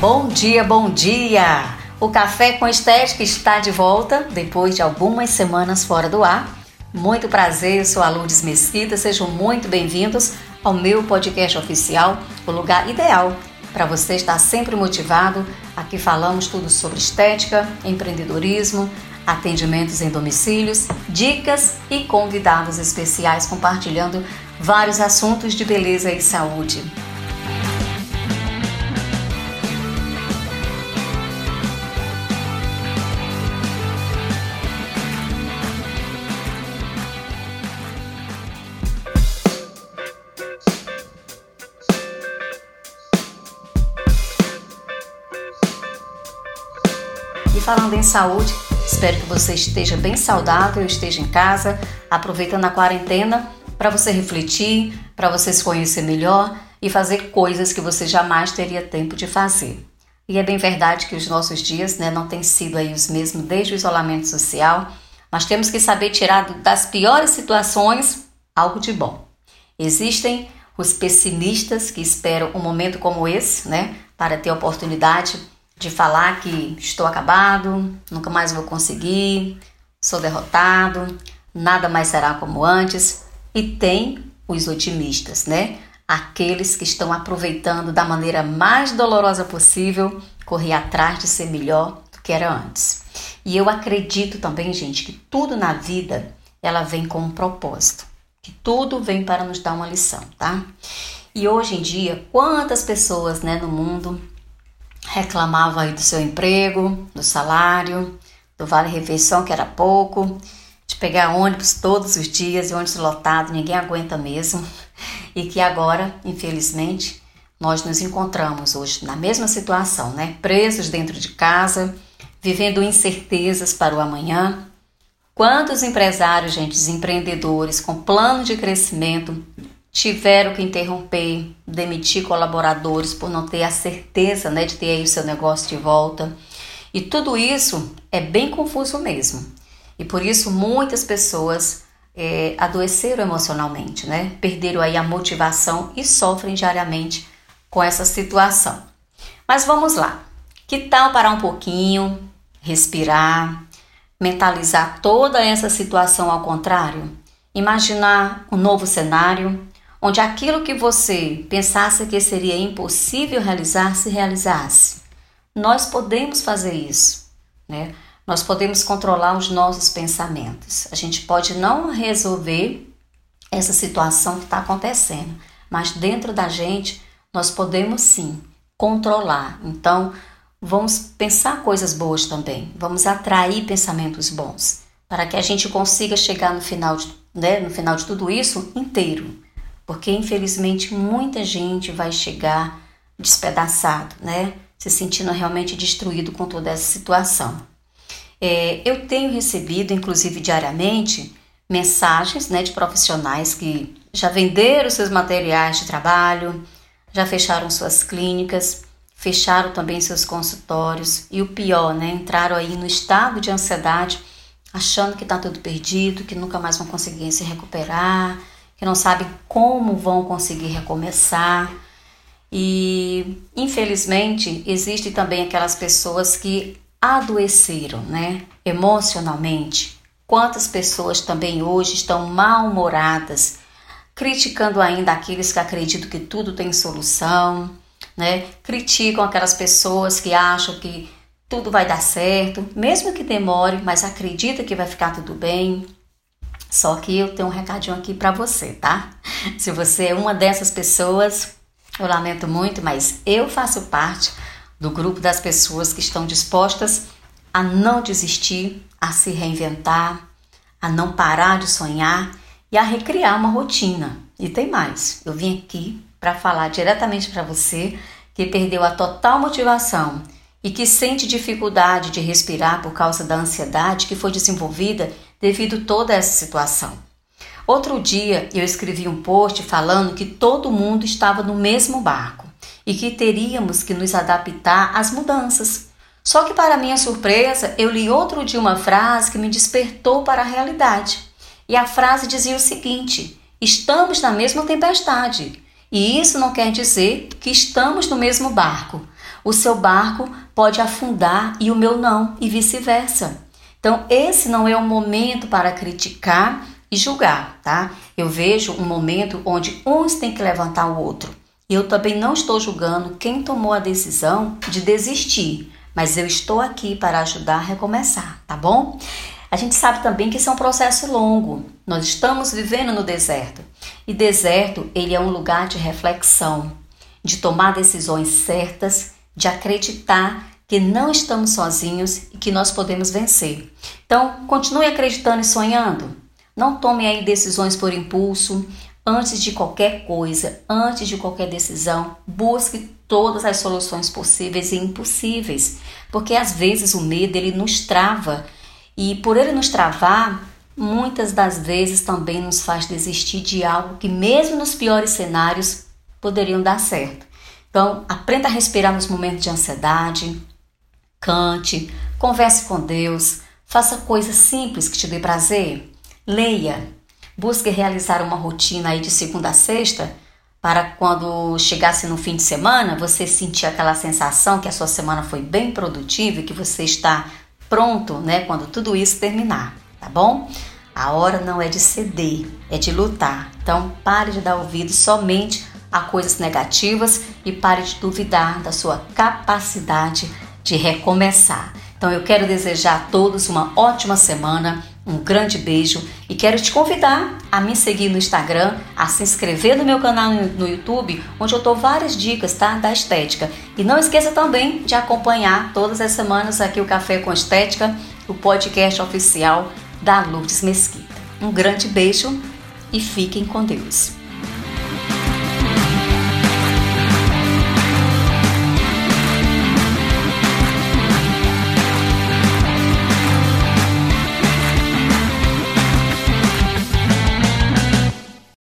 Bom dia, bom dia! O Café com Estética está de volta depois de algumas semanas fora do ar. Muito prazer, eu sou a Lourdes Mesquita, sejam muito bem-vindos ao meu podcast oficial, o lugar ideal para você estar sempre motivado. Aqui falamos tudo sobre estética, empreendedorismo, atendimentos em domicílios, dicas e convidados especiais compartilhando vários assuntos de beleza e saúde. Falando em saúde, espero que você esteja bem saudável, esteja em casa, aproveitando a quarentena para você refletir, para você se conhecer melhor e fazer coisas que você jamais teria tempo de fazer. E é bem verdade que os nossos dias né, não têm sido aí os mesmos desde o isolamento social. Nós temos que saber tirar das piores situações algo de bom. Existem os pessimistas que esperam um momento como esse, né, para ter oportunidade de falar que estou acabado, nunca mais vou conseguir, sou derrotado, nada mais será como antes. E tem os otimistas, né? Aqueles que estão aproveitando da maneira mais dolorosa possível correr atrás de ser melhor do que era antes. E eu acredito também, gente, que tudo na vida ela vem com um propósito, que tudo vem para nos dar uma lição, tá? E hoje em dia, quantas pessoas, né, no mundo reclamava aí do seu emprego, do salário, do vale-refeição que era pouco, de pegar ônibus todos os dias e ônibus lotado, ninguém aguenta mesmo. E que agora, infelizmente, nós nos encontramos hoje na mesma situação, né? Presos dentro de casa, vivendo incertezas para o amanhã. Quantos empresários, gente, empreendedores com plano de crescimento tiveram que interromper, demitir colaboradores por não ter a certeza né, de ter aí o seu negócio de volta. E tudo isso é bem confuso mesmo. E por isso muitas pessoas é, adoeceram emocionalmente, né? Perderam aí a motivação e sofrem diariamente com essa situação. Mas vamos lá. Que tal parar um pouquinho, respirar, mentalizar toda essa situação ao contrário? Imaginar um novo cenário, onde aquilo que você pensasse que seria impossível realizar se realizasse. Nós podemos fazer isso, né? Nós podemos controlar os nossos pensamentos. A gente pode não resolver essa situação que está acontecendo, mas dentro da gente nós podemos sim controlar. Então, vamos pensar coisas boas também. Vamos atrair pensamentos bons para que a gente consiga chegar no final de, né, no final de tudo isso inteiro porque infelizmente muita gente vai chegar despedaçado, né? Se sentindo realmente destruído com toda essa situação. É, eu tenho recebido, inclusive diariamente, mensagens né, de profissionais que já venderam seus materiais de trabalho, já fecharam suas clínicas, fecharam também seus consultórios e o pior, né, entraram aí no estado de ansiedade, achando que está tudo perdido, que nunca mais vão conseguir se recuperar, que não sabem como vão conseguir recomeçar. E infelizmente existem também aquelas pessoas que adoeceram, né, emocionalmente. Quantas pessoas também hoje estão mal-humoradas, criticando ainda aqueles que acreditam que tudo tem solução, né? Criticam aquelas pessoas que acham que tudo vai dar certo, mesmo que demore, mas acredita que vai ficar tudo bem. Só que eu tenho um recadinho aqui para você, tá? Se você é uma dessas pessoas, eu lamento muito, mas eu faço parte do grupo das pessoas que estão dispostas a não desistir, a se reinventar, a não parar de sonhar e a recriar uma rotina. E tem mais, eu vim aqui para falar diretamente para você que perdeu a total motivação e que sente dificuldade de respirar por causa da ansiedade que foi desenvolvida devido toda essa situação. Outro dia eu escrevi um post falando que todo mundo estava no mesmo barco e que teríamos que nos adaptar às mudanças. Só que, para minha surpresa, eu li outro dia uma frase que me despertou para a realidade. E a frase dizia o seguinte: Estamos na mesma tempestade. E isso não quer dizer que estamos no mesmo barco. O seu barco pode afundar e o meu não, e vice-versa. Então, esse não é o momento para criticar e julgar, tá? Eu vejo um momento onde uns têm que levantar o outro. Eu também não estou julgando quem tomou a decisão de desistir, mas eu estou aqui para ajudar a recomeçar, tá bom? A gente sabe também que isso é um processo longo. Nós estamos vivendo no deserto. E deserto, ele é um lugar de reflexão, de tomar decisões certas, de acreditar que não estamos sozinhos e que nós podemos vencer. Então, continue acreditando e sonhando. Não tome aí decisões por impulso. Antes de qualquer coisa, antes de qualquer decisão, busque todas as soluções possíveis e impossíveis, porque às vezes o medo ele nos trava e por ele nos travar, muitas das vezes também nos faz desistir de algo que, mesmo nos piores cenários, poderiam dar certo. Então, aprenda a respirar nos momentos de ansiedade, cante, converse com Deus, faça coisas simples que te dê prazer, leia, busque realizar uma rotina aí de segunda a sexta para quando chegasse no fim de semana você sentir aquela sensação que a sua semana foi bem produtiva e que você está pronto, né, quando tudo isso terminar, tá bom? A hora não é de ceder, é de lutar. Então, pare de dar ouvido somente a coisas negativas e pare de duvidar da sua capacidade de recomeçar. Então, eu quero desejar a todos uma ótima semana um grande beijo e quero te convidar a me seguir no Instagram, a se inscrever no meu canal no YouTube, onde eu dou várias dicas tá, da estética. E não esqueça também de acompanhar todas as semanas aqui o Café com Estética, o podcast oficial da Lourdes Mesquita. Um grande beijo e fiquem com Deus.